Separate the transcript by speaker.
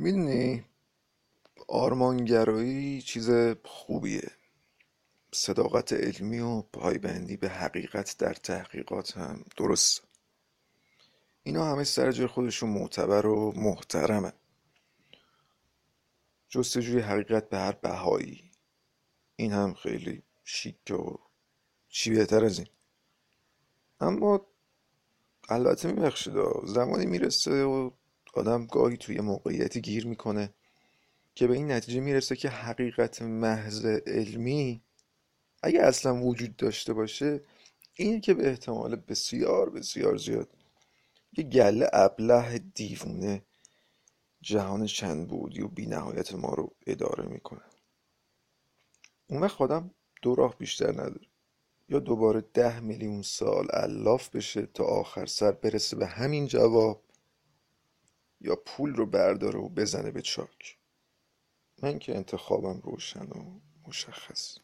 Speaker 1: می‌دونی آرمانگرایی چیز خوبیه. صداقت علمی و پایبندی به حقیقت در تحقیقات هم درست. اینا همه سر جای خودشون معتبر و محترمه. جستجوی حقیقت به هر بهایی. این هم خیلی شیک و چی بهتر از این. اما البته میبخشید زمانی می‌رسه و آدم گاهی توی موقعیتی گیر می‌کنه که به این نتیجه می‌رسه که حقیقت محض علمی اگه اصلا وجود داشته باشه اینه که به احتمال بسیار بسیار زیاد یه گله ابله دیوونه جهان چند بودی و بی نهایت ما رو اداره می‌کنه. اون وقت آدم دو راه بیشتر نداره. یا دوباره ده میلیون سال الاف بشه تا آخر سر برسه به همین جواب یا پول رو برداره و بزنه به چاک. من که انتخابم روشن و مشخص.